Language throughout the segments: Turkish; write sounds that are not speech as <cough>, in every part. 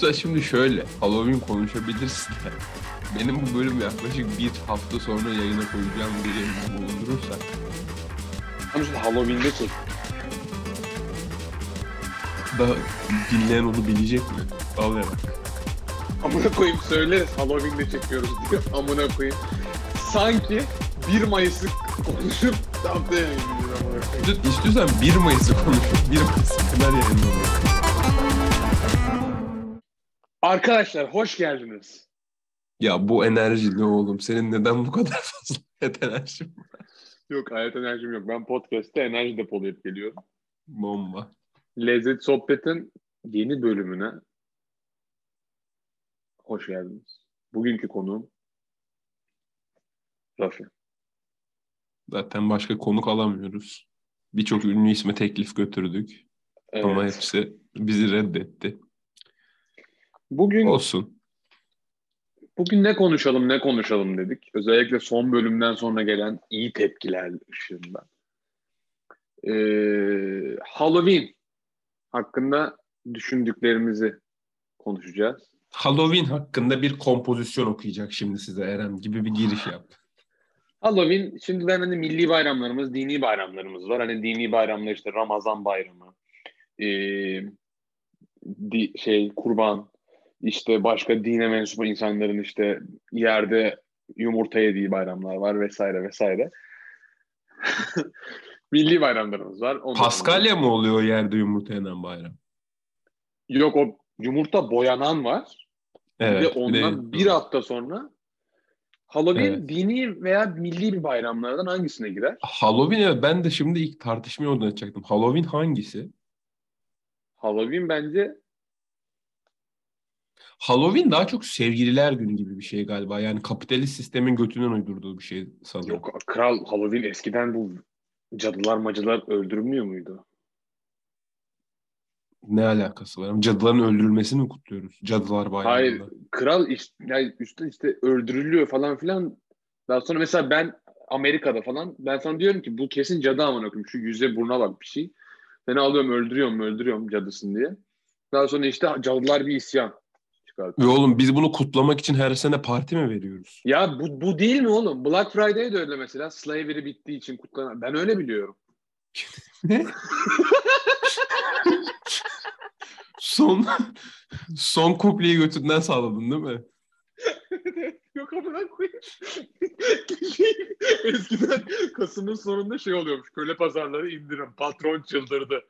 Sen şimdi şöyle Halloween konuşabilirsin de benim bu bölüm yaklaşık bir hafta sonra yayına koyacağım yayını bulundurursak Ama işte Halloween'de çek. da dinleyen onu bilecek mi? Ya. Amına koyayım söyleriz Halloween'de çekiyoruz diyor. Amına koyayım. Sanki 1 Mayıs'ı konuşup haftaya yayınlıyoruz amına koyayım. İstiyorsan- İstiyorsan 1 Mayıs'ı konuşup 1 Mayıs'a kadar yayınlanıyor. Arkadaşlar hoş geldiniz. Ya bu enerji ne oğlum? Senin neden bu kadar fazla <laughs> enerjin var? Yok hayat enerjim yok. Ben podcast'te enerji depolayıp geliyorum. Bomba. Lezzet Sohbet'in yeni bölümüne hoş geldiniz. Bugünkü konuğum Rafi. Zaten başka konuk alamıyoruz. Birçok ünlü isme teklif götürdük. Evet. Ama hepsi bizi reddetti. Bugün Olsun. Bugün ne konuşalım ne konuşalım dedik. Özellikle son bölümden sonra gelen iyi tepkiler ışığında. Ee, Halloween hakkında düşündüklerimizi konuşacağız. Halloween hakkında bir kompozisyon okuyacak şimdi size Eren gibi bir giriş yap. <laughs> Halloween şimdiden hani milli bayramlarımız, dini bayramlarımız var. Hani dini bayramlar işte Ramazan bayramı, ee, di- şey kurban, işte başka dine mensup insanların işte yerde yumurta yediği bayramlar var vesaire vesaire. <laughs> milli bayramlarımız var. Ondan Paskalya mı oluyor yerde yumurta yenen bayram? Yok o yumurta boyanan var. Evet. bir de ondan bir hafta sonra Halloween Evet. dini veya milli bir bayramlardan hangisine girer? Halloween evet, ben de şimdi ilk tartışmayı oradan açacaktım. Halloween hangisi? Halloween bence Halloween daha çok sevgililer günü gibi bir şey galiba. Yani kapitalist sistemin götünden uydurduğu bir şey sanırım. yok kral Halloween eskiden bu cadılar macılar öldürülmüyor muydu? Ne alakası var? Cadıların öldürülmesini mi kutluyoruz? Cadılar bayramında. Hayır kral işte, yani üstte işte öldürülüyor falan filan. Daha sonra mesela ben Amerika'da falan ben sana diyorum ki bu kesin cadı amına koyayım. Şu yüze buruna bak bir şey. Seni alıyorum öldürüyorum öldürüyorum cadısın diye. Daha sonra işte cadılar bir isyan çıkartıyor. Ve oğlum biz bunu kutlamak için her sene parti mi veriyoruz? Ya bu, bu değil mi oğlum? Black Friday de öyle mesela. Slavery bittiği için kutlanan. Ben öyle biliyorum. <laughs> Ne? son son kupleyi götünden sağladın değil mi? <laughs> Yok amına koyayım. <laughs> Eskiden Kasım'ın sonunda şey oluyormuş. Köle pazarları indirin. Patron çıldırdı.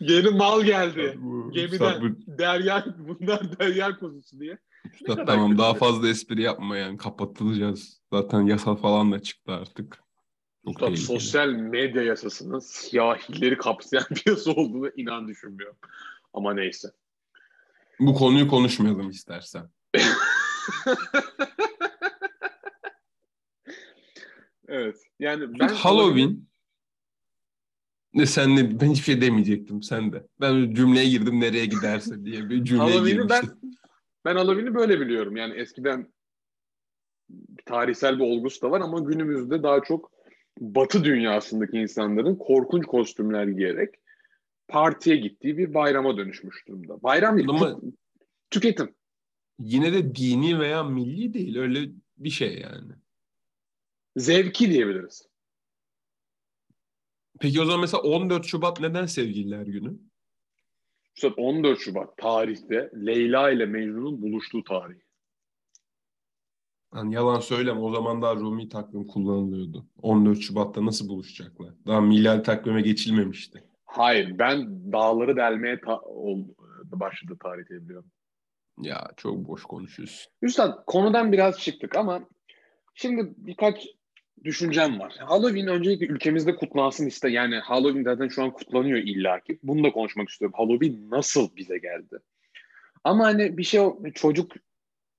Yeni mal geldi. Bu- Gemiden. bu- Derya, bunlar derya kuzusu diye. Üstad, tamam kötü daha fazla espri yapma yani kapatılacağız. Zaten yasal falan da çıktı artık. Çok Üstad, tehlikeli. sosyal medya yasasının siyahileri kapsayan <laughs> bir yasa olduğunu inan düşünmüyorum. Ama neyse. Bu konuyu konuşmayalım istersen. <laughs> evet. Yani ben Halloween ne sen ne ben hiçbir şey demeyecektim sen de. Ben cümleye girdim nereye giderse diye bir <laughs> cümleye ben girmiştim. ben Halloween'i böyle biliyorum. Yani eskiden tarihsel bir olgusu da var ama günümüzde daha çok Batı dünyasındaki insanların korkunç kostümler giyerek partiye gittiği bir bayrama dönüşmüş durumda. Bayram değil, Ama- tü- tüketim. Yine de dini veya milli değil öyle bir şey yani. Zevki diyebiliriz. Peki o zaman mesela 14 Şubat neden sevgililer günü? İşte 14 Şubat tarihte Leyla ile Mecnun'un buluştuğu tarih. Hani yalan söyleme o zaman daha Rumi takvim kullanılıyordu. 14 Şubat'ta nasıl buluşacaklar? Daha miladi takvime geçilmemişti. Hayır, ben dağları delmeye ta- ol- başladı tarih biliyorum. Ya çok boş konuşuyorsun. Üstad konudan biraz çıktık ama şimdi birkaç düşüncem var. Halloween öncelikle ülkemizde kutlansın iste. Yani Halloween zaten şu an kutlanıyor illaki. Bunu da konuşmak istiyorum. Halloween nasıl bize geldi? Ama hani bir şey çocuk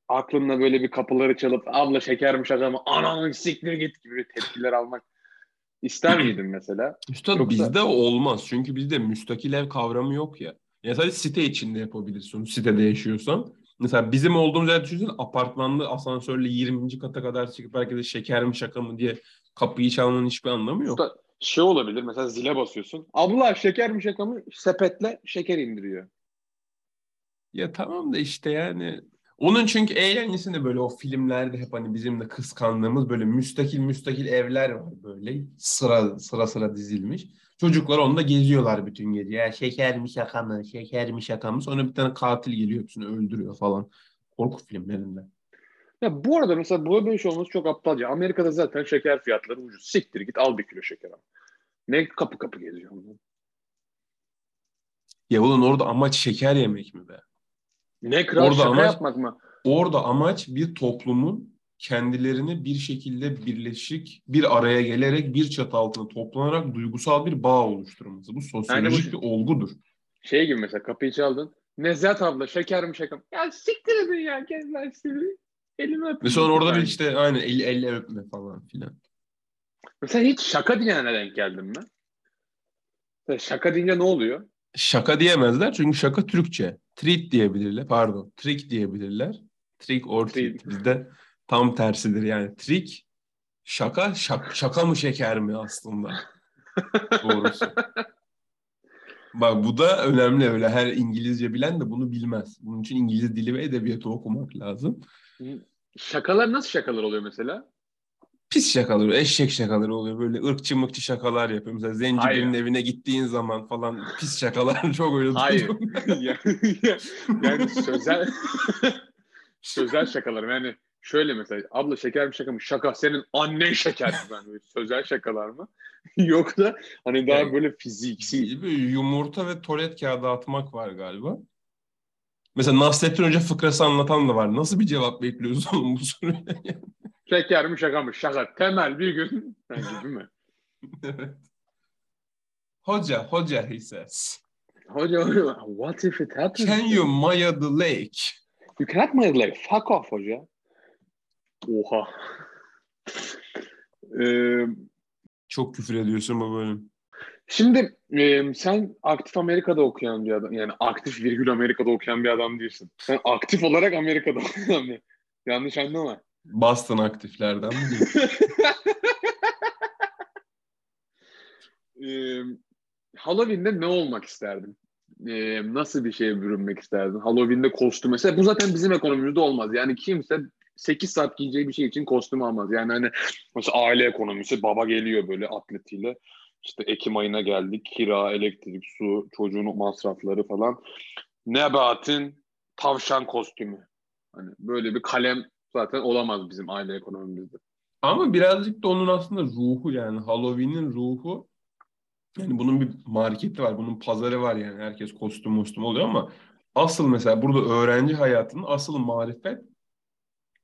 aklında böyle bir kapıları çalıp abla şekermiş adamı ananı siktir git gibi tepkiler almak ister miydin mesela? <clears throat> Üstad Yoksa- bizde olmaz. Çünkü bizde müstakil ev kavramı yok ya. Yani sadece site içinde yapabilirsin. Sitede yaşıyorsan. Mesela bizim olduğumuz yer düşünsene apartmanlı asansörle 20. kata kadar çıkıp herkese şeker mi şaka mı diye kapıyı çalmanın hiçbir anlamı yok. Usta, Şey olabilir mesela zile basıyorsun. Abla şeker mi şaka mı? Sepetle şeker indiriyor. Ya tamam da işte yani onun çünkü eğlencesi de böyle o filmlerde hep hani bizim de kıskandığımız böyle müstakil müstakil evler var böyle sıra sıra sıra dizilmiş. Çocuklar onda geziyorlar bütün gece. Ya şeker mi şaka mı, şeker mi şaka mı? Sonra bir tane katil geliyor hepsini öldürüyor falan. Korku filmlerinde. Ya bu arada mesela bu böyle şey olması çok aptalca. Amerika'da zaten şeker fiyatları ucuz. Siktir git al bir kilo şeker al. Ne kapı kapı geziyorsun? Ya ulan orada amaç şeker yemek mi be? Ne kral Orada şaka amaç- yapmak mı? Orada amaç bir toplumun kendilerini bir şekilde birleşik bir araya gelerek bir çatı altında toplanarak duygusal bir bağ oluşturması. Bu sosyolojik bu- bir olgudur. Şey gibi mesela kapıyı çaldın. Nezahat abla şeker mi şaka mı? Ya siktir edin ya gezler sizi. Elimi öpün. Ve sonra orada bir Yani. işte aynı el, elle öpme falan filan. Mesela hiç şaka diyene denk geldin mi? Mesela Şaka deyince ne oluyor? Şaka diyemezler çünkü şaka Türkçe. Treat diyebilirler. Pardon. Trick diyebilirler. Trick or. Treat. Bizde tam tersidir yani. Trick şaka şak, şaka mı şeker mi aslında? <laughs> Doğrusu. Bak bu da önemli öyle her İngilizce bilen de bunu bilmez. Bunun için İngiliz dili ve edebiyatı okumak lazım. Şakalar nasıl şakalar oluyor mesela? Pis şakaları, eşek şakaları oluyor. Böyle ırkçı mıkçı şakalar yapıyor. Mesela zenci Hayır. birinin evine gittiğin zaman falan pis şakalar <laughs> çok öyle Hayır. <laughs> yani sözel sözel şakalar. Yani şöyle mesela abla şeker mi şaka mı? Şaka senin annen şeker mi? Yani böyle sözel şakalar mı? <laughs> Yok da hani daha Yani- böyle fiziksi. Bir yumurta ve tuvalet kağıdı atmak var galiba. Mesela Nasrettin Hoca fıkrası anlatan da var. Nasıl bir cevap bekliyorsun oğlum bu soruya? <laughs> Şeker mi şaka mı? Şaka. Temel bir gün. <laughs> Yani gibi mi? Evet. Hoca, hoca he says. Hoca hoca, what if it happens? Can you maya the lake? You cannot my leg. Fuck off hoca. Oha. Ee, Çok küfür ediyorsun bu bölüm. Şimdi e, sen aktif Amerika'da okuyan bir adam. Yani aktif virgül Amerika'da okuyan bir adam değilsin. Sen aktif olarak Amerika'da <laughs> okuyan bir. Yanlış anlama. Boston aktiflerden mi? <laughs> <laughs> Ee, Halloween'de ne olmak isterdin? Ee, nasıl bir şeye bürünmek isterdin? Halloween'de kostüm mesela bu zaten bizim ekonomimizde olmaz. Yani kimse 8 saat giyeceği bir şey için kostüm almaz. Yani hani mesela aile ekonomisi baba geliyor böyle atletiyle. İşte Ekim ayına geldik. Kira, elektrik, su, çocuğun masrafları falan. Nebahat'in tavşan kostümü. Hani böyle bir kalem zaten olamaz bizim aile ekonomimizde. Ama birazcık da onun aslında ruhu yani Halloween'in ruhu yani bunun bir marketi var, bunun pazarı var yani herkes kostüm mostüm oluyor ama asıl mesela burada öğrenci hayatının asıl marifet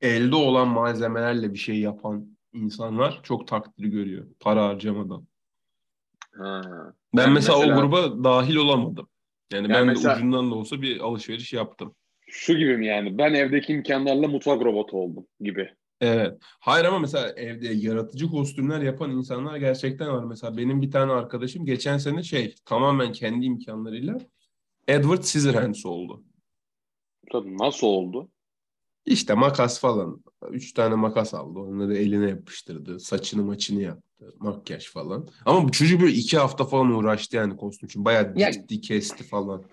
elde olan malzemelerle bir şey yapan insanlar çok takdir görüyor para harcamadan. Ha. Ben Yani mesela, mesela- o gruba dahil olamadım. Yani, Yani ben mesela- de ucundan da olsa bir alışveriş yaptım. Şu gibi mi yani? Ben evdeki imkanlarla mutfak robotu oldum gibi. Evet. Hayır ama mesela evde yaratıcı kostümler yapan insanlar gerçekten var. Mesela benim bir tane arkadaşım geçen sene şey tamamen kendi imkanlarıyla Edward Scissorhands oldu. Tabii nasıl oldu? İşte makas falan. Üç tane makas aldı. Onları eline yapıştırdı. Saçını maçını yaptı. Makyaj falan. Ama bu çocuk böyle iki hafta falan uğraştı yani kostüm için. Bayağı Ya- dikti, kesti falan.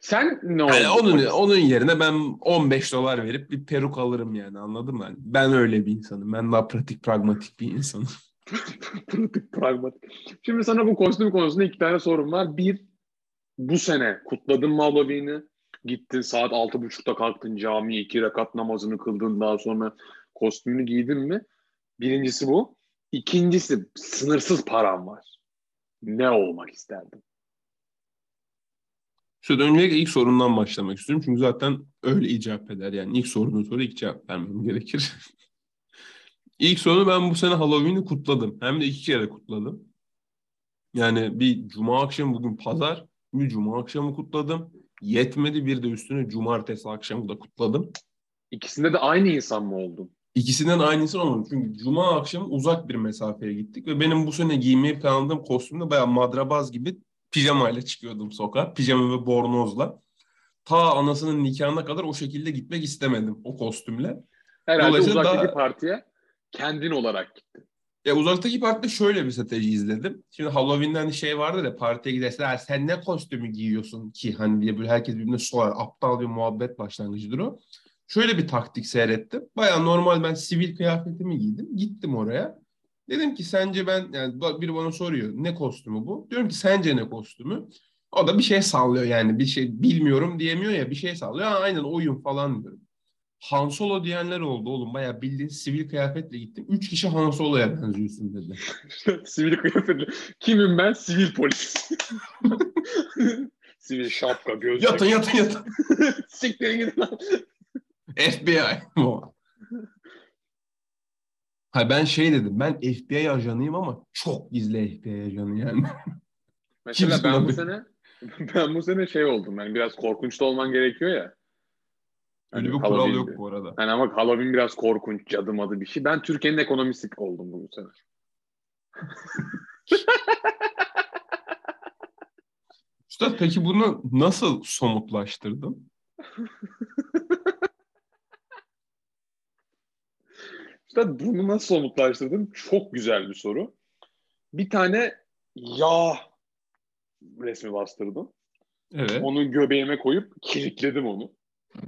Sen ne oldun? Yani onun, onun yerine ben 15 dolar verip bir peruk alırım yani anladın mı? Yani ben öyle bir insanım. Ben daha pratik, pragmatik bir insanım. <laughs> Pratik, pragmatik. Şimdi sana bu kostüm konusunda iki tane sorum var. Bir, bu sene kutladın mı Halloween'i? Gittin saat altı buçukta kalktın camiye iki rekat namazını kıldın daha sonra kostümünü giydin mi? Birincisi bu. İkincisi sınırsız param var. Ne olmak isterdin? Şöyle öncelikle ilk sorundan başlamak istiyorum. Çünkü zaten öyle icap eder. Yani ilk sorunun sonra ilk cevap vermem gerekir. <laughs> ilk sorunu ben bu sene Halloween'i kutladım. Hem de iki kere kutladım. Yani bir cuma akşamı bugün pazar. Bir cuma akşamı kutladım. Yetmedi bir de üstüne cumartesi akşamı da kutladım. İkisinde de aynı insan mı oldun? İkisinden aynısı olmadı. Çünkü cuma akşamı uzak bir mesafeye gittik ve benim bu sene giymeyi planladığım kostümde bayağı madrabaz gibi pijamayla çıkıyordum sokağa. Pijama ve bornozla. Ta anasının nikahına kadar o şekilde gitmek istemedim o kostümle. Herhalde uzaktaki daha- partiye kendin olarak gittin. Ya uzaktaki partide şöyle bir strateji izledim. Şimdi Halloween'den şey vardı da partiye giderse sen ne kostümü giyiyorsun ki hani diye böyle herkes birbirine sorar. Aptal bir muhabbet başlangıcıdır o. Şöyle bir taktik seyrettim. Baya normal ben sivil kıyafetimi giydim. Gittim oraya. Dedim ki sence ben yani biri bana soruyor ne kostümü bu? Diyorum ki sence ne kostümü? O da bir şey sallıyor yani bir şey bilmiyorum diyemiyor ya bir şey sallıyor. Ha, aynen oyun falan diyorum. Han Solo diyenler oldu oğlum. Bayağı bildiğin sivil kıyafetle gittim. Üç kişi Han Solo'ya benziyorsun dedi. <laughs> sivil kıyafetle. Kimim ben? Sivil polis. <laughs> sivil şapka, gözlük. Yatın yatın yatın. <laughs> Siktirin gidin lan. FBI. ha ben şey dedim. Ben FBI ajanıyım ama çok gizli FBI ajanı yani. Mesela Kimsin ben bu sene ben bu sene şey oldum. Yani biraz korkunç da olman gerekiyor ya. Öyle bir Hani kural yok bu arada. Yani ama Halloween biraz korkunç, cadı madı bir şey. Ben Türkiye'nin ekonomisi oldum bu sene. <laughs> Üstad peki bunu nasıl somutlaştırdın? <laughs> İşte bunu nasıl somutlaştırdım? Çok güzel bir soru. Bir tane yağ resmi bastırdım. Evet. Onu göbeğime koyup kilitledim onu.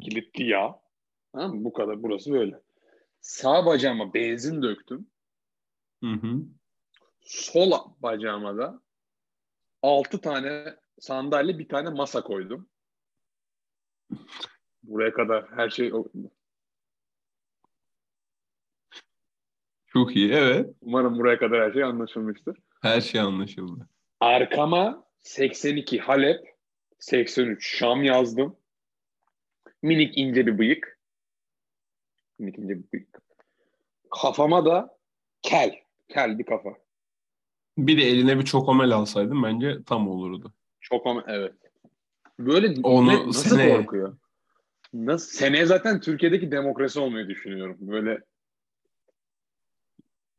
Kilitli yağ. Tamam mı? Bu kadar. Burası böyle. Sağ bacağıma benzin döktüm. Hı hı. Sol bacağıma da altı tane sandalye bir tane masa koydum. Buraya kadar her şey Çok iyi. Evet. umarım buraya kadar her şey anlaşılmıştır. Her şey anlaşıldı. Arkama 82 Halep, 83 Şam yazdım. Minik ince bir bıyık. Minik ince bir bıyık. Kafama da kel. Kel bir kafa. Bir de eline bir çokomel alsaydın bence tam olurdu. Çok ama evet. Böyle Onu ne- nasıl seneye. korkuyor? Nasıl? Seneye zaten Türkiye'deki demokrasi olmayı düşünüyorum. Böyle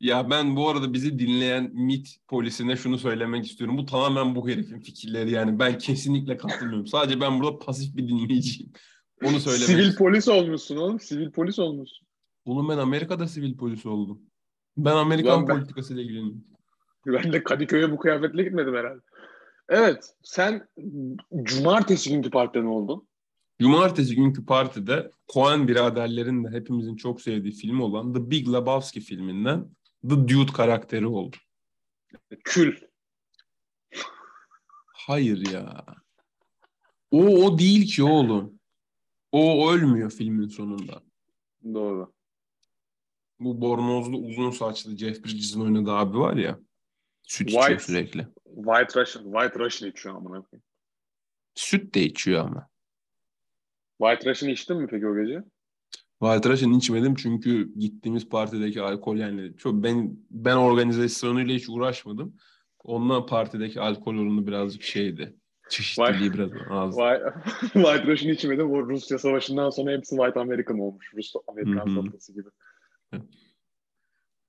Ya ben bu arada bizi dinleyen MIT polisine şunu söylemek istiyorum. Bu tamamen bu herifin fikirleri yani. Ben kesinlikle katılmıyorum. Sadece ben burada pasif bir dinleyiciyim. Onu söylemek sivil polis olmuşsun oğlum. Sivil polis olmuşsun. Oğlum ben Amerika'da sivil polis oldum. Ben Amerikan ben- politikasıyla ilgileniyorum. Ben de Kadıköy'e bu kıyafetle gitmedim herhalde. Evet. Sen cumartesi günkü partide ne oldun? Cumartesi günkü partide Coen biraderlerin de hepimizin çok sevdiği film olan The Big Lebowski filminden The Dude karakteri oldu. Kül. Hayır ya. O o değil ki oğlum. O ölmüyor filmin sonunda. Doğru. Bu bornozlu uzun saçlı Jeff Bridges'in oynadığı abi var ya. Süt içiyor White. sürekli. White Russian. White Russian içiyor amına koyayım. Süt de içiyor ama. White Russian içtin mi peki o gece? White Russian içmedim çünkü gittiğimiz partideki alkol yani çok ben ben organizasyonuyla hiç uğraşmadım. Onunla partideki alkol oranı birazcık şeydi. Çeşitliliği biraz az. <laughs> White, Russian içmedim. O Rusya Savaşı'ndan sonra hepsi White American olmuş. Rus Amerikan Hı hı. salatası gibi.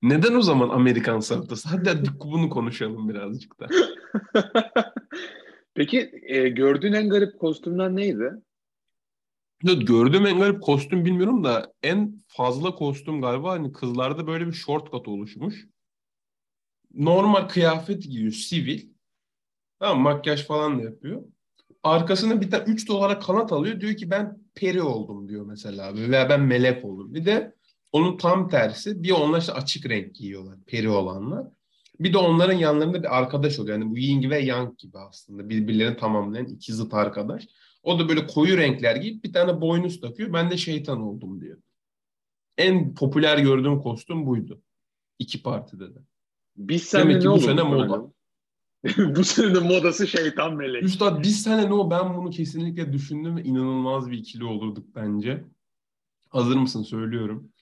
Neden o zaman Amerikan salatası? Hadi, bunu konuşalım birazcık da. <laughs> Peki e, gördüğün en garip kostümler neydi? Gördüğüm en garip kostüm bilmiyorum da en fazla kostüm galiba hani kızlarda böyle bir short cut oluşmuş. Normal kıyafet giyiyor sivil. Tamam makyaj falan da yapıyor. Arkasına bir tane 3 dolara kanat alıyor. Diyor ki ben peri oldum diyor mesela abi. Veya ben melek oldum. Bir de onun tam tersi bir onlar işte açık renk giyiyorlar. Peri olanlar. Bir de onların yanlarında bir arkadaş oluyor. Yani bu yin ve yang gibi aslında. Birbirlerini tamamlayan iki zıt arkadaş. O da böyle koyu renkler giyip bir tane boynuz takıyor. Ben de şeytan oldum diyor. En popüler gördüğüm kostüm buydu. İki partide de. Biz Demek ki ne bu sene moda. <laughs> bu sene de modası şeytan melek. Üstad biz sene ne o ben bunu kesinlikle düşündüm ve inanılmaz bir ikili olurduk bence. Hazır mısın söylüyorum.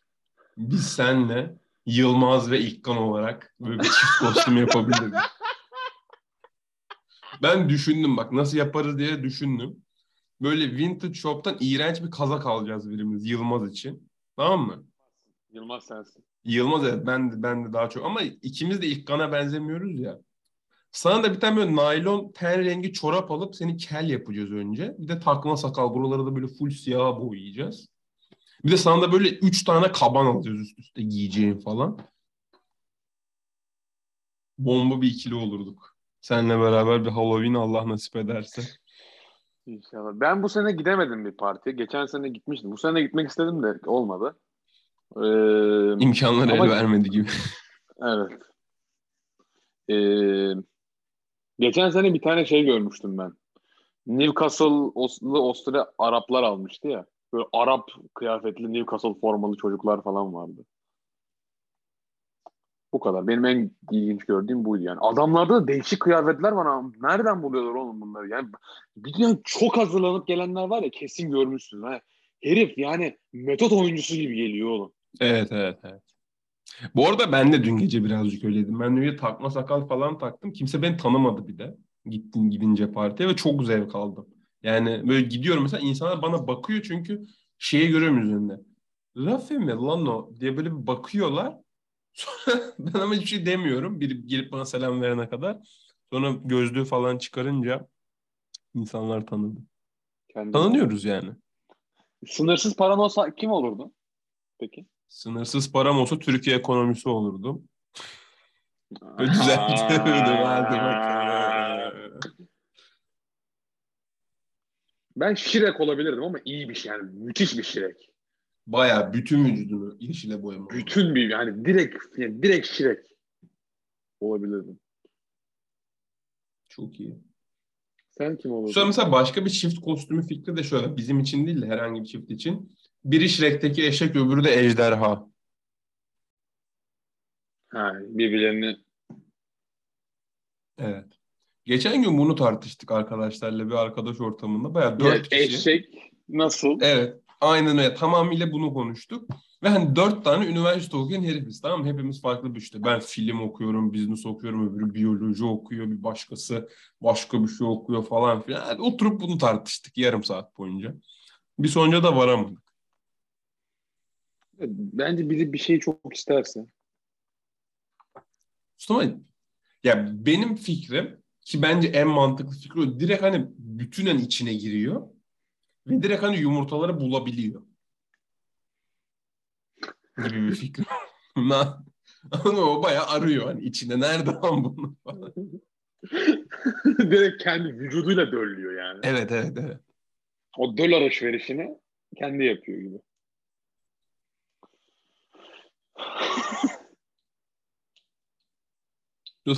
Biz senle Yılmaz ve İlkan olarak böyle bir çift kostüm <laughs> yapabiliriz. Ben düşündüm bak nasıl yaparız diye düşündüm. Böyle vintage shop'tan iğrenç bir kazak alacağız birimiz Yılmaz için. Tamam mı? Yılmaz sensin. Yılmaz evet ben de, ben de daha çok ama ikimiz de İlkan'a benzemiyoruz ya. Sana da bir tane böyle naylon ten rengi çorap alıp seni kel yapacağız önce. Bir de takma sakal buraları da böyle full siyaha boyayacağız. Bir de sana da böyle üç tane kaban alacağız üst üste giyeceğin falan. bomba bir ikili olurduk. Seninle beraber bir Halloween Allah nasip ederse. İnşallah. Ben bu sene gidemedim bir partiye. Geçen sene gitmiştim. Bu sene gitmek istedim de olmadı. Ee, İmkanları Ama- el vermedi gibi. evet. Ee, geçen sene bir tane şey görmüştüm ben. Newcastle'lı Ostre Araplar almıştı ya. Böyle Arap kıyafetli Newcastle formalı çocuklar falan vardı. Bu kadar. Benim en ilginç gördüğüm buydu yani. Adamlarda da değişik kıyafetler var ama nereden buluyorlar oğlum bunları? Yani bir de çok hazırlanıp gelenler var ya kesin görmüşsün. Ha. Herif yani metot oyuncusu gibi geliyor oğlum. Evet evet evet. Bu arada ben de dün gece birazcık öyleydim. Ben dün takma sakal falan taktım. Kimse beni tanımadı bir de. Gittim gidince partiye ve çok zevk aldım. Yani böyle gidiyorum mesela insanlar bana bakıyor çünkü şeye görüyorum üzerinde. Rafe mi lan o diye böyle bir bakıyorlar. <laughs> Sonra ben ama hiçbir şey demiyorum. Biri gelip bana selam verene kadar. Sonra gözlüğü falan çıkarınca insanlar tanıdı. Kendine. Tanınıyoruz yani. Sınırsız paran olsa kim olurdu? Peki. Sınırsız param olsa Türkiye ekonomisi olurdu. Böyle düzeltirdim. Hadi bakalım. Ben Şirek olabilirdim ama iyi bir şey yani müthiş bir Şirek. Bayağı bütün vücudunu yeşile boyama. Bütün bir yani direkt yani direkt Şirek olabilirdim. Çok iyi. Sen kim olurdun? Sonra mesela başka bir çift kostümü fikri de şöyle. Bizim için değil de herhangi bir çift için. Biri Shrek'teki eşek öbürü de ejderha. Ha, birbirlerini Evet. Geçen gün bunu tartıştık arkadaşlarla bir arkadaş ortamında. Bayağı dört kişi. eşek nasıl? Evet. Aynen öyle. Tamamıyla bunu konuştuk. Ve hani dört tane üniversite okuyan herifiz tamam mı? Hepimiz farklı bir işte. Ben film okuyorum, business okuyorum, öbürü biyoloji okuyor, bir başkası başka bir şey okuyor falan filan. Yani oturup bunu tartıştık yarım saat boyunca. Bir sonuca da varamadık. Bence biri bir şeyi çok isterse. Mustafa ya benim fikrim ki bence en mantıklı fikri o. Direkt hani bütünen içine giriyor ve direkt hani yumurtaları bulabiliyor. Gibi bir fikrim. <laughs> Na- Ama o bayağı arıyor hani içinde nerede lan bunu falan. <laughs> Direkt kendi vücuduyla döllüyor yani. Evet evet evet. O döl alışverişini kendi yapıyor gibi.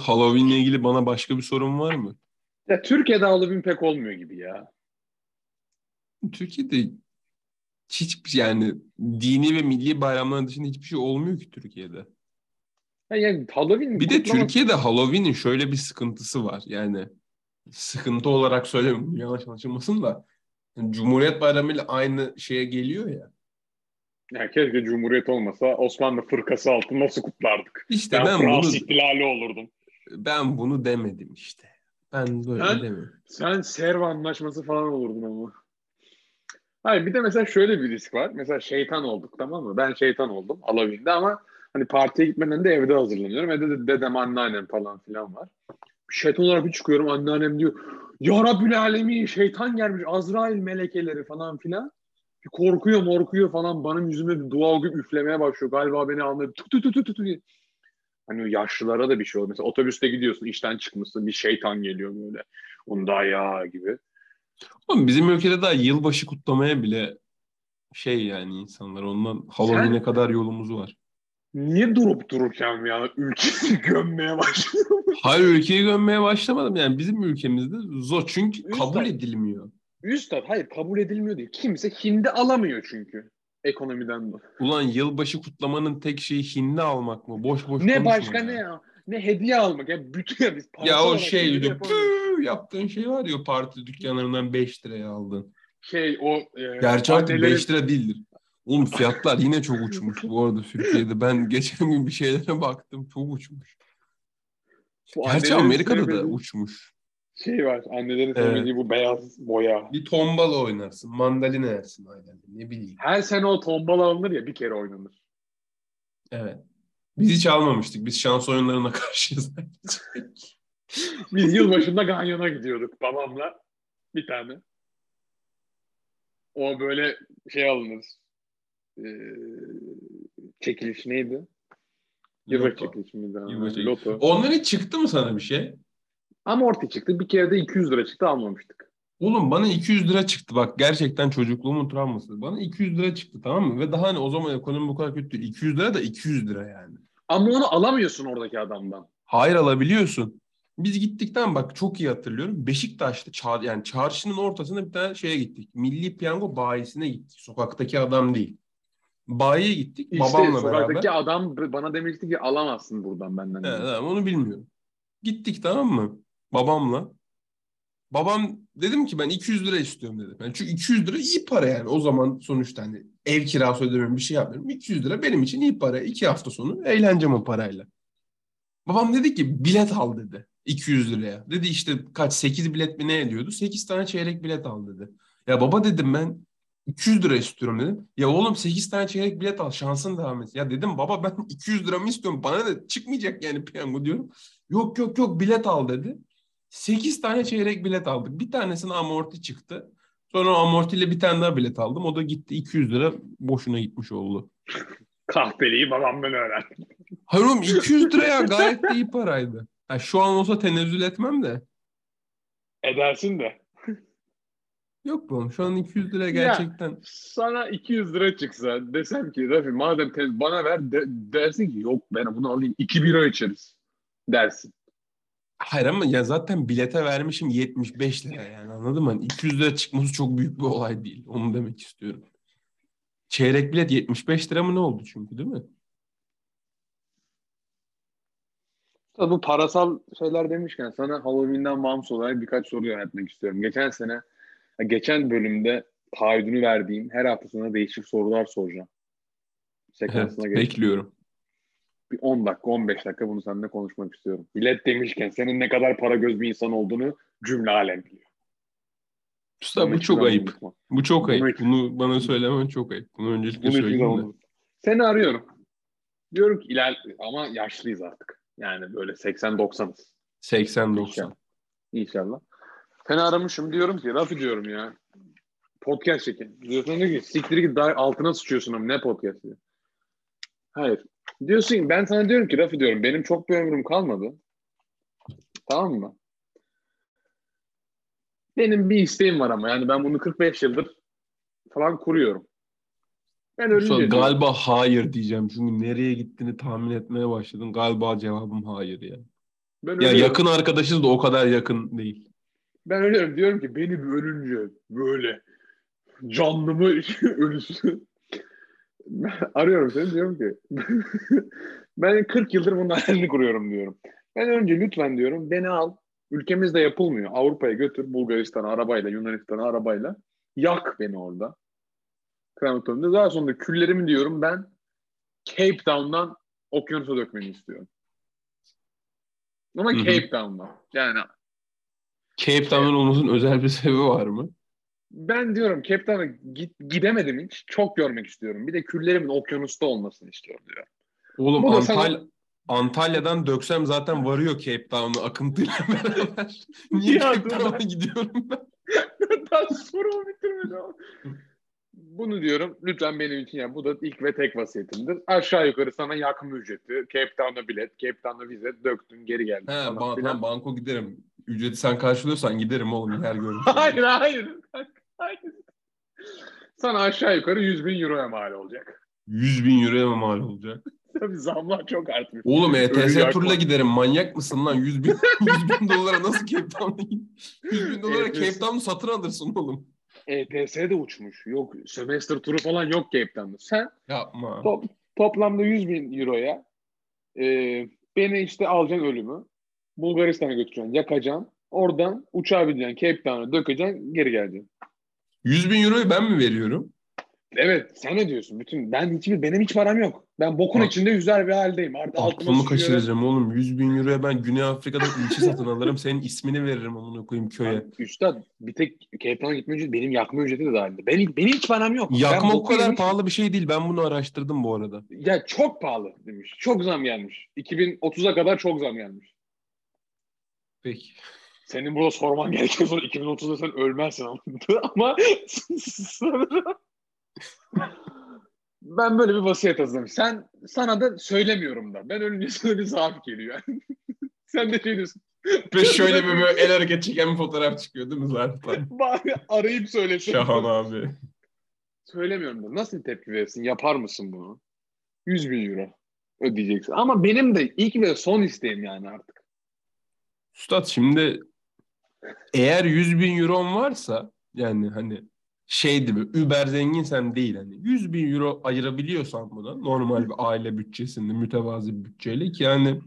Halloween'le ilgili bana başka bir sorun var mı? Ya Türkiye'de Halloween pek olmuyor gibi ya. Türkiye'de hiç yani dini ve milli bayramların dışında hiçbir şey olmuyor ki Türkiye'de. Ya yani Halloween Bir de Türkiye'de Halloween'in şöyle bir sıkıntısı var. Yani sıkıntı olarak söylemiyorum yanlış anlaşılmasın da. Yani Cumhuriyet Bayramı ile aynı şeye geliyor ya. Ya keşke Cumhuriyet olmasa Osmanlı fırkası altında nasıl kutlardık? İşte Ben, ben, bunu Fransız ihtilali olurdum. ben bunu demedim işte. Ben böyle Ben- demiyorum. Sen Serv anlaşması falan olurdun ama. Hayır bir de mesela şöyle bir risk var. Mesela şeytan olduk tamam mı? Ben şeytan oldum Halloween'de ama hani partiye gitmeden de evde hazırlanıyorum. Evde de dedem, anneannem falan filan var. Şeytan olarak bir çıkıyorum anneannem diyor Ya Rabbül Alemin şeytan gelmiş Azrail melekeleri falan filan. Bir korkuyor morkuyor falan bana yüzüme bir dua okuyup üflemeye başlıyor. Galiba beni anladı. Tut tut tut tut tut. Hani yaşlılara da bir şey oluyor. Mesela otobüste gidiyorsun işten çıkmışsın bir şeytan geliyor böyle. Onda ya gibi. Ama bizim ülkede daha yılbaşı kutlamaya bile şey yani insanlar ondan Halloween'e Sen- kadar yolumuz var. Niye durup dururken ya ülkeyi <laughs> gömmeye başlıyor? Hayır ülkeyi gömmeye başlamadım yani bizim ülkemizde zor çünkü kabul edilmiyor. Üstad hayır kabul edilmiyor değil. Kimse hindi alamıyor çünkü ekonomiden dolayı. Ulan yılbaşı kutlamanın tek şeyi hindi almak mı? Boş boş Ne başka ya. ne ya? Ne hediye almak ya bütün ya biz Ya o şey püü yaptığın şey var ya parti dükkanlarından 5 liraya aldın. şey o e, Gerçi artık annelerin- 5 lira değildir. Oğlum fiyatlar yine çok uçmuş bu arada Türkiye'de. Ben geçen gün bir şeylere baktım çok uçmuş. bu Gerçi Amerika'da da uçmuş. Şey var. Annelerin Evet. sevmediği bu beyaz boya. Bir tombala oynarsın, mandalina yersin aynen. Ne bileyim. Her sene o tombala alınır ya bir kere oynanır. Evet. Biz hiç almamıştık. Biz şans oyunlarına <laughs> karşıyız. Biz yılbaşında Ganyon'a gidiyorduk babamla. Bir tane. O böyle şey alınır. Ee, çekiliş neydi? Daha. Yıva çıktı. Loto. Onların çıktı mı sana bir şey? Amorti çıktı. Bir kere de 200 lira çıktı almamıştık. Oğlum bana 200 lira çıktı bak gerçekten çocukluğumun travması. Bana 200 lira çıktı tamam mı? Ve daha hani o zaman ekonomi bu kadar kötü değil. 200 lira da 200 lira yani. Ama onu alamıyorsun oradaki adamdan. Hayır alabiliyorsun. Biz gittikten bak çok iyi hatırlıyorum. Beşiktaş'ta çar, yani çarşının ortasında bir tane şeye gittik. Milli Piyango bayisine gittik. Sokaktaki adam değil. Bayiye gittik İşte babamla sokaktaki beraber. adam bana demişti ki alamazsın buradan benden. Evet, evet, onu bilmiyorum. Gittik tamam mı? Babamla. Babam dedim ki ben 200 lira istiyorum dedim. Yani çünkü 200 lira iyi para yani. O zaman sonuçta hani ev kirası ödemiyorum bir şey yapmıyorum. 200 lira benim için iyi para. İki hafta sonu eğleneceğim o parayla. Babam dedi ki bilet al dedi. 200 liraya. Dedi işte kaç 8 bilet mi ne ediyordu? 8 tane çeyrek bilet al dedi. Ya baba dedim ben 200 lira istiyorum dedim. Ya oğlum 8 tane çeyrek bilet al şansın devam etsin. Ya dedim baba ben 200 lira mı istiyorum? Bana da çıkmayacak yani piyango diyorum. Yok yok yok bilet al dedi. 8 tane çeyrek bilet aldık. Bir tanesine amorti çıktı. Sonra o amortiyle bir tane daha bilet aldım. O da gitti 200 lira boşuna gitmiş oldu. Kahpeliği babamdan öğren. Hayır oğlum 200 lira ya gayet de iyi paraydı. Ha, şu an olsa tenezzül etmem de. Edersin de. Yok oğlum şu an 200 lira Ya. gerçekten. Sana 200 lira çıksa desem ki Rafi madem bana ver de- dersin ki yok ben bunu alayım 2 bira içeriz dersin. Hayır ama ya zaten bilete vermişim 75 lira yani anladın mı? Hani 200 lira çıkması çok büyük bir olay değil. Onu demek istiyorum. Çeyrek bilet 75 lira mı ne oldu çünkü değil mi? Tabii bu parasal şeyler demişken sana Halloween'den bağımsız olarak birkaç soru yöneltmek istiyorum. Geçen sene, geçen bölümde taahhüdünü verdiğim her hafta sana değişik sorular soracağım. Evet, Sekansına geç. bekliyorum. Bir 10 dakika, 15 dakika bunu seninle konuşmak istiyorum. Bilet demişken senin ne kadar para göz bir insan olduğunu cümle alem biliyor. Usta bu çok ayıp. unutma. Bu çok Bunu ayıp. hiç- Bunu bana söylemen çok ayıp. Bunu öncelikle Bunu söyleyeyim. Seni arıyorum. Diyorum ki iler ama yaşlıyız artık. Yani böyle 80-90'ız. 80-90. İnşallah. Seni aramışım diyorum ki Rafi diyorum ya. Podcast çekin. Diyorsun diyor ki siktir git altına sıçıyorsun ama ne podcast diyor. Hayır. Diyorsun ki ben sana diyorum ki Rafi diyorum benim çok bir ömrüm kalmadı. Tamam mı? Benim bir isteğim var ama yani ben bunu 45 yıldır falan kuruyorum. Ben ölünce galiba hayır diyeceğim. Çünkü nereye gittiğini tahmin etmeye başladım. Galiba cevabım hayır ya. Ben Ya ölüyorum. yakın arkadaşız da o kadar yakın değil. Ben ölüyorum. Diyorum ki beni bir ölünce böyle canlı mı <laughs> ölüsü. <laughs> Arıyorum seni diyorum ki <laughs> ben 40 yıldır bunun hayalini kuruyorum diyorum. Ben önce lütfen diyorum beni al. Ülkemizde yapılmıyor. Avrupa'ya götür Bulgaristan'a arabayla, Yunanistan'a arabayla. Yak beni orada. Krematoriumda. Daha sonra küllerimi diyorum ben Cape Town'dan okyanusa dökmeni istiyorum. Ama Hı hı. Cape Town'dan. Yani Cape Town'un olmasının özel bir sebebi var mı? Ben diyorum Cape Town'a git, gidemedim hiç. Çok görmek istiyorum. Bir de küllerimin okyanusta olmasını istiyorum diyor. Oğlum Antal sana- Antalya'dan döksem zaten varıyor Cape Town'a akıntıyla <laughs> beraber. Niye Ya Cape Town'a gidiyorum ben? <laughs> Daha sorumu bitirmedim ama. Bunu diyorum lütfen benim için ya bu da ilk ve tek vasiyetimdir. Aşağı yukarı sana yakma ücreti, Cape Town'a bilet, Cape Town'a vize döktün geri geldin. He, filan. tamam, banko giderim. Ücreti sen karşılıyorsan giderim oğlum yer <laughs> görmüş. Hayır hayır. Sana aşağı yukarı 100 bin euroya mal olacak. 100 bin euroya mı mal olacak? Tabii zamlar çok artmış. Oğlum ETS turla giderim. Manyak mısın lan? 100 bin, <laughs> 100 bin dolara nasıl Cape Town'a git? 100 bin dolara ETS. Cape Town'u satın alırsın oğlum. ETS de uçmuş. Yok semester turu falan yok Cape Town'da. Sen Yapma. Top, toplamda 100 bin euroya e, beni işte alacaksın ölümü. Bulgaristan'a götüreceksin, yakacaksın. Oradan uçağa bineceksin, Cape Town'a dökeceksin, geri geleceksin. 100 bin euroyu ben mi veriyorum? Evet, sen ne diyorsun? Bütün ben hiçbir benim hiç param yok. Ben bokun Bak- içinde yüzer bir haldeyim. Artık Aklımı kaçıracağım oğlum. 100 bin euroya ben Güney Afrika'da ilçe satın alırım. Senin ismini veririm amına koyayım köye. Lan Üstad bir tek Cape gitme ücreti benim yakma ücreti de dahilinde. Benim, benim hiç param yok. Ben Yakma o boku kadar yemiş- pahalı bir şey değil. Ben bunu araştırdım bu arada. Ya çok pahalı demiş. Çok zam gelmiş. 2030'a kadar çok zam gelmiş. Peki. Senin burada sorman gereken soru 2030'da sen ölmezsin <laughs> ama. sanırım ben böyle bir vasiyet hazırlamış. Sen sana da söylemiyorum da. Ben ölünce sana bir zaaf geliyor. <laughs> Sen de şey diyorsun. Ve şöyle bir böyle el hareket çeken bir fotoğraf çıkıyor değil mi zaten? <laughs> Bari arayıp söylesin. Şahan abi. Söylemiyorum da. Nasıl tepki verirsin? Yapar mısın bunu? 100 bin euro ödeyeceksin. Ama benim de ilk ve son isteğim yani artık. Üstad şimdi eğer 100 bin euron varsa yani hani şey gibi über zenginsem değil hani 100 bin euro ayırabiliyorsan buna normal bir aile bütçesinde mütevazi bir bütçeyle ki yani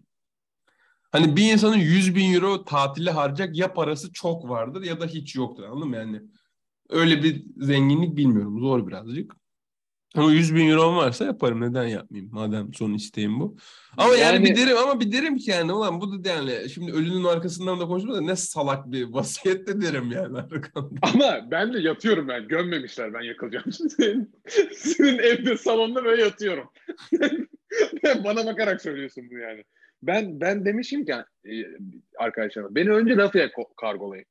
hani bir insanın 100 bin euro tatile harcayacak ya parası çok vardır ya da hiç yoktur anladın mı yani öyle bir zenginlik bilmiyorum zor birazcık. Ama 100 bin euro varsa yaparım. Neden yapmayayım? Madem son isteğim bu. Ama yani, yani bir derim ama bir derim ki yani ulan bu da yani şimdi ölünün arkasından da konuşma da ne salak bir vasiyet de derim yani arkamda. <laughs> Ama ben de yatıyorum ben. Gömmemişler ben yakılacağım. <laughs> Senin, senin evde salonda böyle yatıyorum. <laughs> Bana bakarak söylüyorsun bu yani. Ben ben demişim ki e, arkadaşlarıma beni önce Lafayette kargolayın.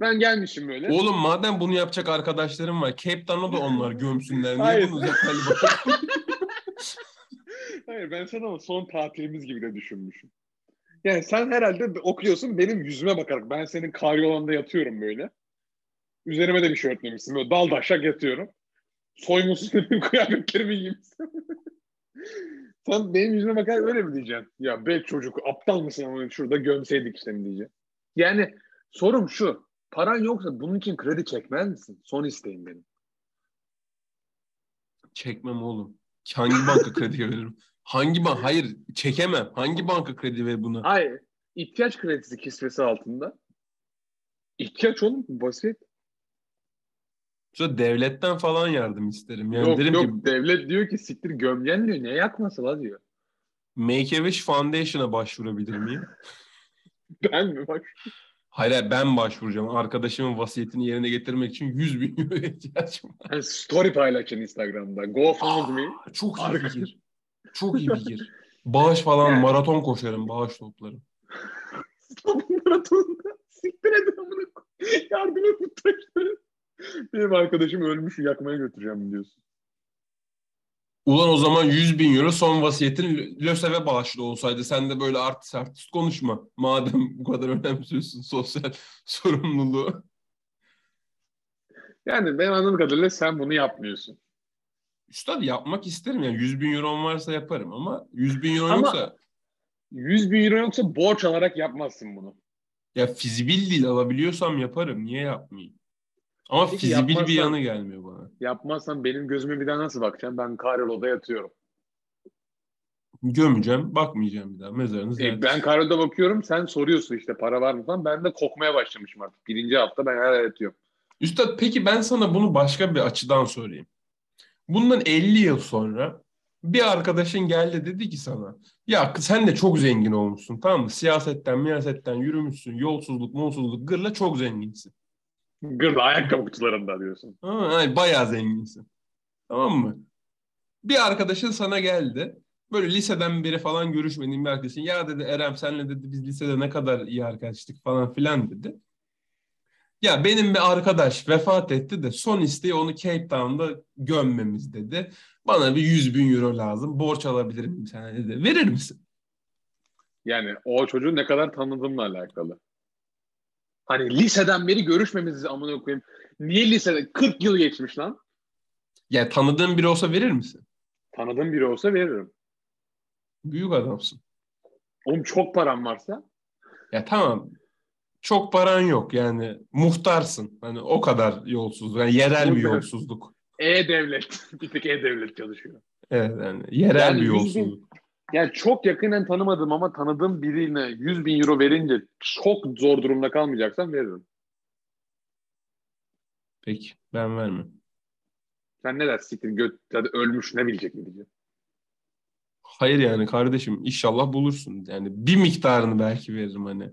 Ben gelmişim böyle. Oğlum madem bunu yapacak arkadaşlarım var. Cape Town'a da onlar gömsünler. Niye Hayır. bunu uzak <laughs> Hayır ben sana son tatilimiz gibi de düşünmüşüm. Yani sen herhalde okuyorsun benim yüzüme bakarak. Ben senin karyolanda yatıyorum böyle. Üzerime de bir şey örtmemişsin. Böyle dal daşak yatıyorum. Soymuşsun benim <laughs> kıyafetlerimi giymişsin. <laughs> sen benim yüzüme bakarak öyle mi diyeceksin? Ya be çocuk aptal mısın ama şurada gömseydik işte mi diyeceksin. Yani sorum şu. Paran yoksa bunun için kredi çekmez misin? Son isteğim benim. Çekmem oğlum. Hangi banka kredi veririm? Hangi banka? Hayır çekemem. Hangi banka kredi verir buna? Hayır. İhtiyaç kredisi kisvesi altında. İhtiyaç oğlum basit. Sonra devletten falan yardım isterim. Yani yok derim yok ki, devlet diyor ki siktir gömgen diyor. Ne yakması la diyor. Make a Wish Foundation'a başvurabilir miyim? ben mi bak? Hayır ben başvuracağım. Arkadaşımın vasiyetini yerine getirmek için 100 bin euro <laughs> ihtiyacım var. Yani story paylaşın Instagram'da. GoFundMe. Çok iyi fikir. Çok iyi fikir. <laughs> Bağış falan yani. maraton koşarım. Bağış toplarım. Maratonda siktir edin amına Yardım et Benim arkadaşım ölmüş yakmaya götüreceğim diyorsun. Ulan o zaman 100 bin euro son vasiyetin LÖSEV'e bağışlı olsaydı sen de böyle artist artist konuşma. Madem bu kadar önemsiyorsun sosyal <laughs> sorumluluğu. Yani ben anladığım kadarıyla sen bunu yapmıyorsun. Üstad yapmak isterim yani 100 bin euro varsa yaparım ama 100 bin euro ama yoksa 100 bin euro yoksa borç alarak yapmazsın bunu. Ya fizibil değil alabiliyorsam yaparım. Niye yapmayayım? Ama Peki fizibil bir yanı gelmiyor bana. Yapmazsan benim gözüme bir daha nasıl bakacaksın? Ben Karolo'da yatıyorum. Gömeceğim, bakmayacağım bir daha. Mezarınız e, Ben Karolo'da bakıyorum, sen soruyorsun işte para var mı falan. Ben de kokmaya başlamışım artık. Birinci hafta ben hala yatıyorum. Üstad peki ben sana bunu başka bir açıdan sorayım. Bundan 50 yıl sonra bir arkadaşın geldi dedi ki sana ya sen de çok zengin olmuşsun tamam mı? Siyasetten, miyasetten yürümüşsün, yolsuzluk, molsuzluk, gırla çok zenginsin. Gırda ayakkabı kutularında diyorsun. Ha, yani bayağı zenginsin. Tamam mı? Bir arkadaşın sana geldi. Böyle liseden beri falan görüşmediğin bir arkadaşın. Ya dedi Erem senle dedi biz lisede ne kadar iyi arkadaştık falan filan dedi. Ya benim bir arkadaş vefat etti de son isteği onu Cape Town'da gömmemiz dedi. Bana bir 100 bin euro lazım. Borç alabilir miyim sana dedi. Verir misin? Yani o çocuğu ne kadar tanıdığımla alakalı. Hani liseden beri görüşmemizi amına koyayım. Niye lisede? 40 yıl geçmiş lan. Ya tanıdığın biri olsa verir misin? Tanıdığım biri olsa veririm. Büyük adamsın. Oğlum çok param varsa? Ya tamam. Çok paran yok yani muhtarsın. Hani o kadar yolsuzluk. Yani yerel bir yolsuzluk. E-Devlet. <laughs> bir tek E-Devlet çalışıyor. Evet yani yerel yani bir yolsuzluk. Yani çok yakından tanımadım ama tanıdığım birine 100 bin euro verince çok zor durumda kalmayacaksan veririm. Peki ben vermem. Sen ne dersin? Siktir göt hadi ölmüş ne bilecek mi diyeceğim. Hayır yani kardeşim inşallah bulursun. Yani bir miktarını belki veririm hani.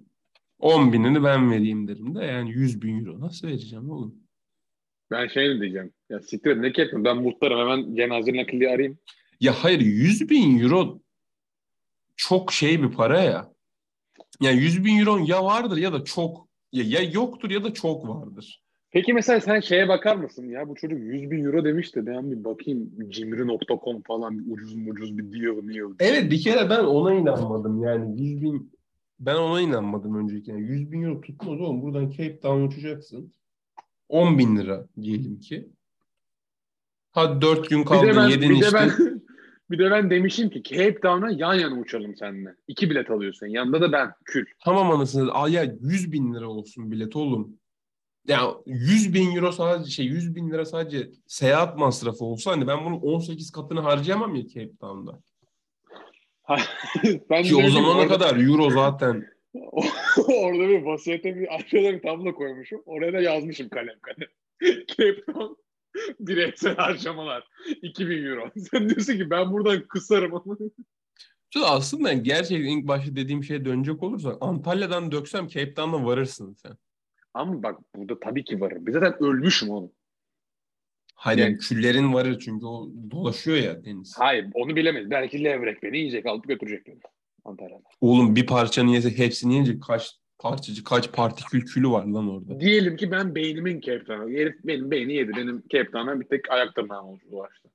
10 binini ben vereyim derim de yani 100 bin euro nasıl vereceğim oğlum? Ben şey diyeceğim. Ya siktir ne ketme ben muhtarım hemen cenaze nakli arayayım. Ya hayır 100 bin euro çok şey bir para ya. Yani 100 bin euro ya vardır ya da çok ya, ya yoktur ya da çok vardır. Peki mesela sen şeye bakar mısın? Ya bu çocuk 100 bin euro demişti. Ben bir bakayım cimri.com falan ucuz ucuz bir deal deal. Evet bir kere ben ona inanmadım yani 100 bin ben ona inanmadım önceki. Yani 100 bin euro tutmaz oğlum buradan Cape Town uçacaksın. 10 bin lira diyelim ki. Hadi 4 gün de kaldın yedin de içtin. ben, bir de ben demişim ki Cape Town'a yan yana uçalım seninle. İki bilet alıyorsun. Yanında da ben. Kül. Tamam anasını. Aa ya 100 bin lira olsun bilet oğlum. Ya 100 bin euro sadece şey 100 bin lira sadece seyahat masrafı olsa hani ben bunun 18 katını harcayamam ya Cape Town'da. <laughs> ben Ki o zamana orada- kadar euro zaten. <laughs> Orada bir vasiyete bir arkada bir tablo koymuşum. Oraya da yazmışım kalem kalem. <laughs> Cape Town <laughs> bireysel harcamalar. 2000 euro. <laughs> Sen diyorsun ki ben buradan kısarım ama. Aslında gerçekten ilk başta dediğim şeye dönecek olursak Antalya'dan döksem Cape Town'da varırsın sen. Ama bak burada tabii ki varım. Bir zaten ölmüşüm oğlum. Hayır Yani- küllerin varır çünkü o dolaşıyor ya deniz. Hayır onu bilemeyiz. Belki levrek beni yiyecek alıp götürecek beni. Antalya'da. Oğlum bir parçanı yese hepsini yiyince kaç parçacı kaç partikül külü var lan orada. Diyelim ki ben beynimin Town'a. Herif benim beyni yedi. Benim Town'a bir tek ayak tırnağım ulaştı.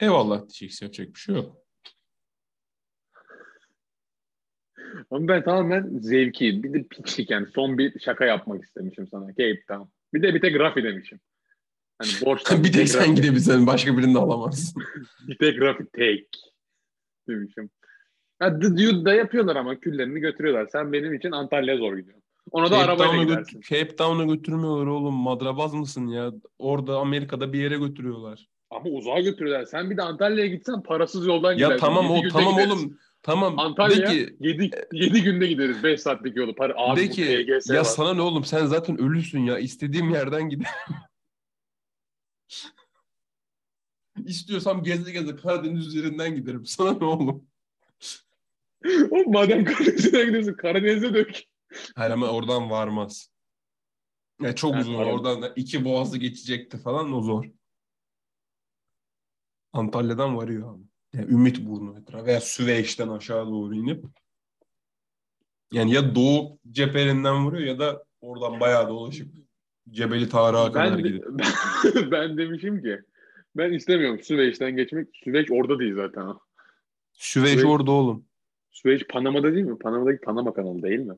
Eyvallah diyeceksin yapacak bir şey yok. Ama ben tamamen zevki. Bir de piçlik yani. Son bir şaka yapmak istemişim sana. Cape Town. Bir de bir tek Rafi demişim. Hani <laughs> borçtan bir tek sen gidebilirsin başka birini de alamazsın. <laughs> Bir tek Rafi take demişim. Ha, The Dude'da yapıyorlar ama küllerini götürüyorlar. Sen benim için Antalya'ya zor gidiyorsun. Ona da Cape arabayla Town'a gidersin. götür- Cape Town'a götürmüyorlar oğlum. Madrabaz mısın ya? Orada Amerika'da bir yere götürüyorlar. Ama uzağa götürüyorlar. Sen bir de Antalya'ya gitsen parasız yoldan Ya gidersin. tamam Yedi o tamam gideriz. oğlum. Tamam. Antalya De ki 7, 7 günde gideriz 5 saatlik yolu. Para, abi de ki TGS ya var. sana ne oğlum sen zaten ölüsün ya. İstediğim yerden giderim. <laughs> İstiyorsam geze geze Karadeniz üzerinden giderim. Sana ne oğlum? <laughs> Oğlum madem Karadeniz'e gidiyorsun Karadeniz'e dök. Hayır ama oradan varmaz. Ya çok Ha, uzun. pardon. Oradan da iki boğazı geçecekti falan o zor. Antalya'dan varıyor abi. Yani Ümitburnu etrafı veya Süveyş'ten aşağı doğru inip yani ya doğu cepherinden vuruyor ya da oradan bayağı dolaşıp Cebeli Tarık'a kadar de- gidip. ben, <laughs> ben demişim ki ben istemiyorum Süveyş'ten geçmek. Süveyş orada değil zaten. Süveyş Süveyş- orada oğlum. Süveyş Panama'da değil mi? Panama'daki Panama kanalı değil mi?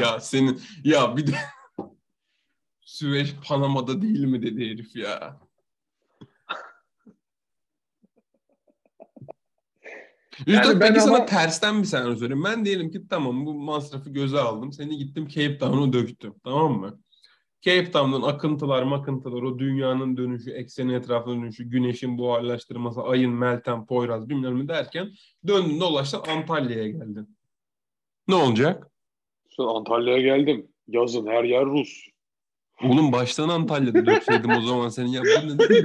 Ya senin ya bir de <laughs> Süveyş Panama'da değil mi dedi herif ya. <laughs> Yani Üstad ben peki sana ama- tersten bir senaryo söyleyeyim. Ben diyelim ki tamam bu masrafı göze aldım. Seni gittim Cape Town'a döktüm. Tamam mı? Cape Town'dan akıntılar makıntılar o dünyanın dönüşü, eksenin etrafına dönüşü, güneşin buharlaştırması, ayın meltem, poyraz bilmem ne derken döndün dolaştın Antalya'ya geldin. Ne olacak? Sonra Antalya'ya geldim. Yazın her yer Rus. Oğlum baştan Antalya'da dökseydim o zaman seni ya. Bu ne? <laughs>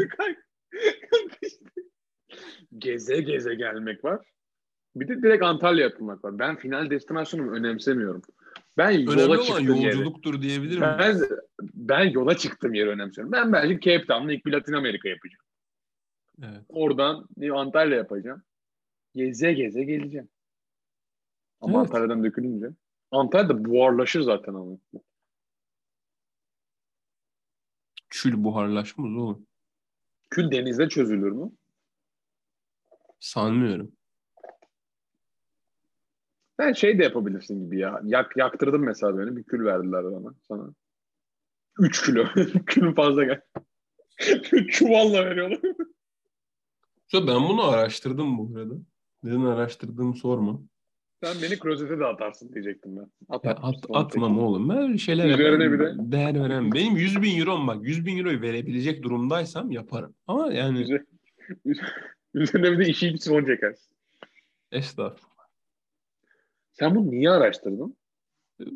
Geze geze gelmek var. Bir de direkt Antalya yapılmak var. Ben final destinasyonumu önemsemiyorum. Ben yola Önemli olan çıktım yeri. yolculuktur diyebilir miyim? Ben, ben yola çıktım yeri önemsiyorum. Ben belki Cape Town'da ilk bir Latin Amerika yapacağım. Evet. Oradan Antalya yapacağım. Geze geze geleceğim. Ama Evet. Antalya'dan dökülünce. Antalya'da buharlaşır zaten ama. Kül buharlaşmaz oğlum. Kül denizde çözülür mü? Sanmıyorum. Sen şey de yapabilirsin gibi ya. Yak, yaktırdım mesela beni. Bir kül verdiler bana sana. 3 kilo. <laughs> Külün fazla gel. <laughs> Çuvalla veriyorlar. Şu ben bunu araştırdım bu arada. Neden araştırdığımı sorma. Sen beni klozete de atarsın diyecektim ben. Ya Atar. at, atmam oğlum. Ben öyle şeyler Üzerine bir Değer veren. Benim 100 bin euro bak 100 bin euroyu verebilecek durumdaysam yaparım. Ama yani Üzer- <laughs> Üzerine bir de işi bir son çekersin. estağfurullah. Sen bunu niye araştırdın?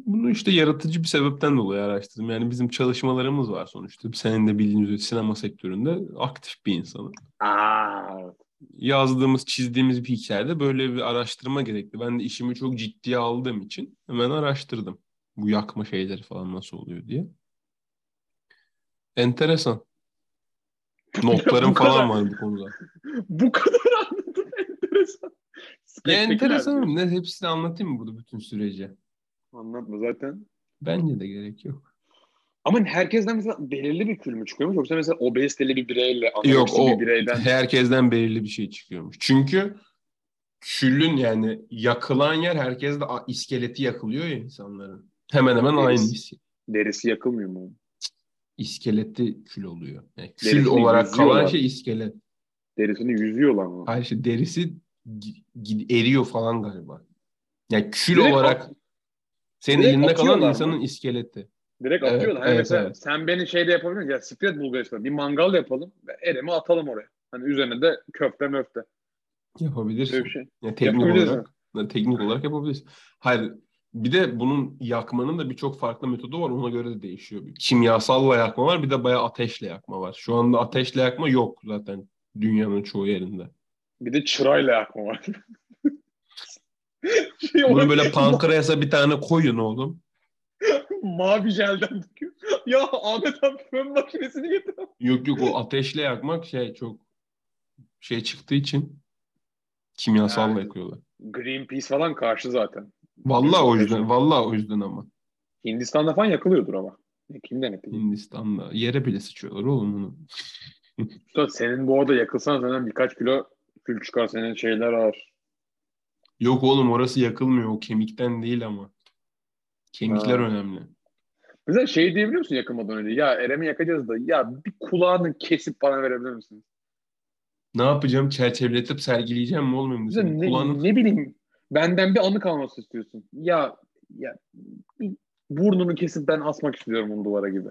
Bunu işte yaratıcı bir sebepten dolayı araştırdım. Yani bizim çalışmalarımız var sonuçta. Senin de bildiğin üzere sinema sektöründe aktif bir insanım. Aa, Yazdığımız, çizdiğimiz bir hikayede böyle bir araştırma gerekti. Ben de işimi çok ciddiye aldığım için hemen araştırdım. Bu yakma şeyleri falan nasıl oluyor diye. Enteresan. <laughs> Notlarım falan var bu konuda. <laughs> bu kadar anladım. Enteresan. Spektaküler enteresan ne hepsini anlatayım mı burada bütün süreci? Anlatma zaten. Bence de gerek yok. Ama herkesten mesela belirli bir kül mü çıkıyormuş yoksa mesela obeziteli bir bireyle Yok o bir bireyden herkesten belirli bir şey çıkıyormuş. Çünkü külün yani yakılan yer herkeste iskeleti yakılıyor ya insanların. Hemen hemen aynı Derisi. is- derisi yakılmıyor mu? iskeleti kül oluyor. Yani kül Derisini olarak kalan şey iskelet. Derisini yüzüyorlar mı? Hayır şey derisi eriyor falan galiba. Yani kül Direkt olarak at- senin elinde kalan atıyorlar mı? insanın iskeleti. Direkt Evet, atıyorlar. Hani evet, mesela evet. sen beni şeyde yapabilir misin? Ya siklet Bulgaristan'da bir mangal yapalım. ve Eremi atalım oraya. Hani üzerine de köfte möfte. Yapabilirsin. Böyle bir şey. Yani teknik olarak yani teknik olarak yapabilirsin. Hayır bir de bunun yakmanın da birçok farklı metodu var. Ona göre de değişiyor. Bir kimyasalla yakma var bir de bayağı ateşle yakma var. Şu anda ateşle yakma yok zaten dünyanın çoğu yerinde. Bir de çırayla yakma var. <laughs> şey Bunu böyle <laughs> pankreasa bir tane koyun oğlum. mavi jelden döküyor. Ya Ahmet abi fön makinesini getir. Yok yok o ateşle yakmak şey çok şey çıktığı için kimyasalla Yani. yakıyorlar. Greenpeace falan karşı zaten. Vallahi o yüzden, vallahi o yüzden ama. Hindistan'da falan yakılıyordur ama. E, Kim denetti? Hindistan'da yere bile sıçıyorlar oğlum bunu. <laughs> Senin bu arada yakılsan senden birkaç kilo kül çıkar senin şeyler ağır. Yok oğlum orası yakılmıyor. O kemikten değil ama. Kemikler Ha. önemli. Mesela şey diyebiliyor musun yakılmadan önce? Ya Erem'i yakacağız da ya bir kulağını kesip bana verebilir misin? Ne yapacağım? Çerçeveletip sergileyeceğim mi? Mesela Senin ne, kulağını... ne bileyim benden bir anı kalması istiyorsun. Ya ya burnunu kesip ben asmak istiyorum bunu duvara gibi.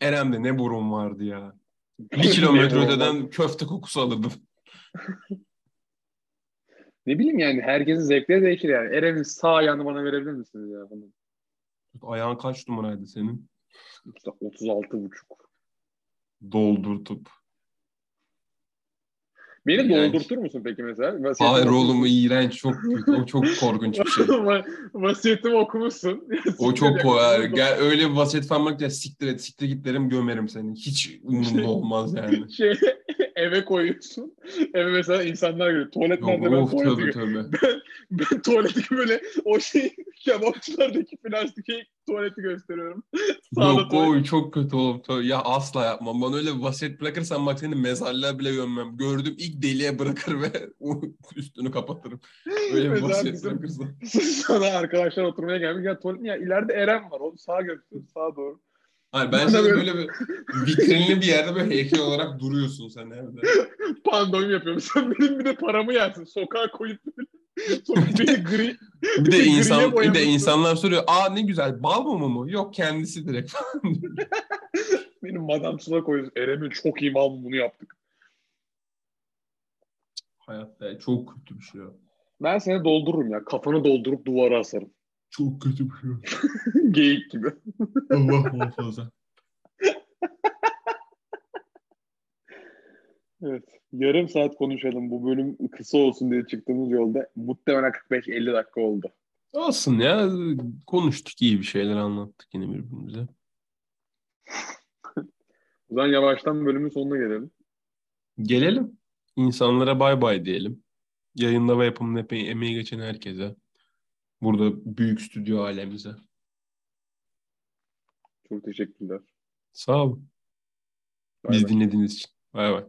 Erem'de ne burun vardı ya. Bir kilometre öteden köfte kokusu alırdım. Ne bileyim yani herkesin zevkleri değişir yani. Erem'in sağ ayağını bana verebilir misiniz ya? Bunu? Ayağın kaç numaraydı senin? İşte 36 buçuk. Doldurtup. Beni İğrenç. doldurtur musun peki mesela? Vasiyetimi Hayır oğlum iğrenç. Çok. O çok korkunç bir şey. <laughs> Va- Vasiyetimi okumuşsun. <laughs> O çok yakın. Gel öyle bir vasiyet falan bak ya siktir et siktir git derim gömerim seni. Hiç umurumda <laughs> olmaz yani. Şey, eve koyuyorsun. <laughs> Eve mesela insanlar geliyor. Tuvalet Yok, nerede ben of tuvalete tövbe. Ben, ben tuvaleti böyle o şey <laughs> kebapçılardaki plastik şey, tuvaleti gösteriyorum. <laughs> Yok tuvalet. o çok kötü oğlum. Ya asla yapmam. Bana öyle vasiyet bırakırsan bak seni mezarlığa bile gömmem. Gördüm ilk deliğe bırakır ve üstünü kapatırım. Öyle bir vasiyet bırakırsan. Sana arkadaşlar oturmaya gelmiş. Ya tuvalet ya ileride Eren var. Onu sağa götür. Sağa doğru. Hayır ben şimdi böyle- bir vitrinli bir yerde böyle heykel olarak duruyorsun sen evde. <laughs> Pandom yapıyorum. Sen benim bir de paramı yersin. Sokağa koyup. Sonra beni gri, Bir de insan <laughs> bir de insanlar soruyor. Aa ne güzel bal mumu mu? Yok kendisi direkt <laughs> benim madam sula koyuyorsun. Eren'in çok iyi mal bunu yaptık. Hayatta çok kötü bir şey. Ben seni doldururum ya. Kafanı doldurup duvara asarım. Çok kötü bir şey. <laughs> Geyik gibi. Allah muhafaza. Evet. Yarım saat konuşalım. Bu bölüm kısa olsun diye çıktığımız yolda muhtemelen 45-50 dakika oldu. Olsun ya. Konuştuk iyi bir şeyler anlattık yine birbirimize. O zaman yavaştan bölümün sonuna gelelim. Gelelim. İnsanlara bay bay diyelim. Yayında ve yapımın epey emeği geçen herkese. Burada büyük stüdyo ailemize. Çok teşekkürler. Sağ olun. Bay Biz bay. dinlediğiniz için. Bay bay.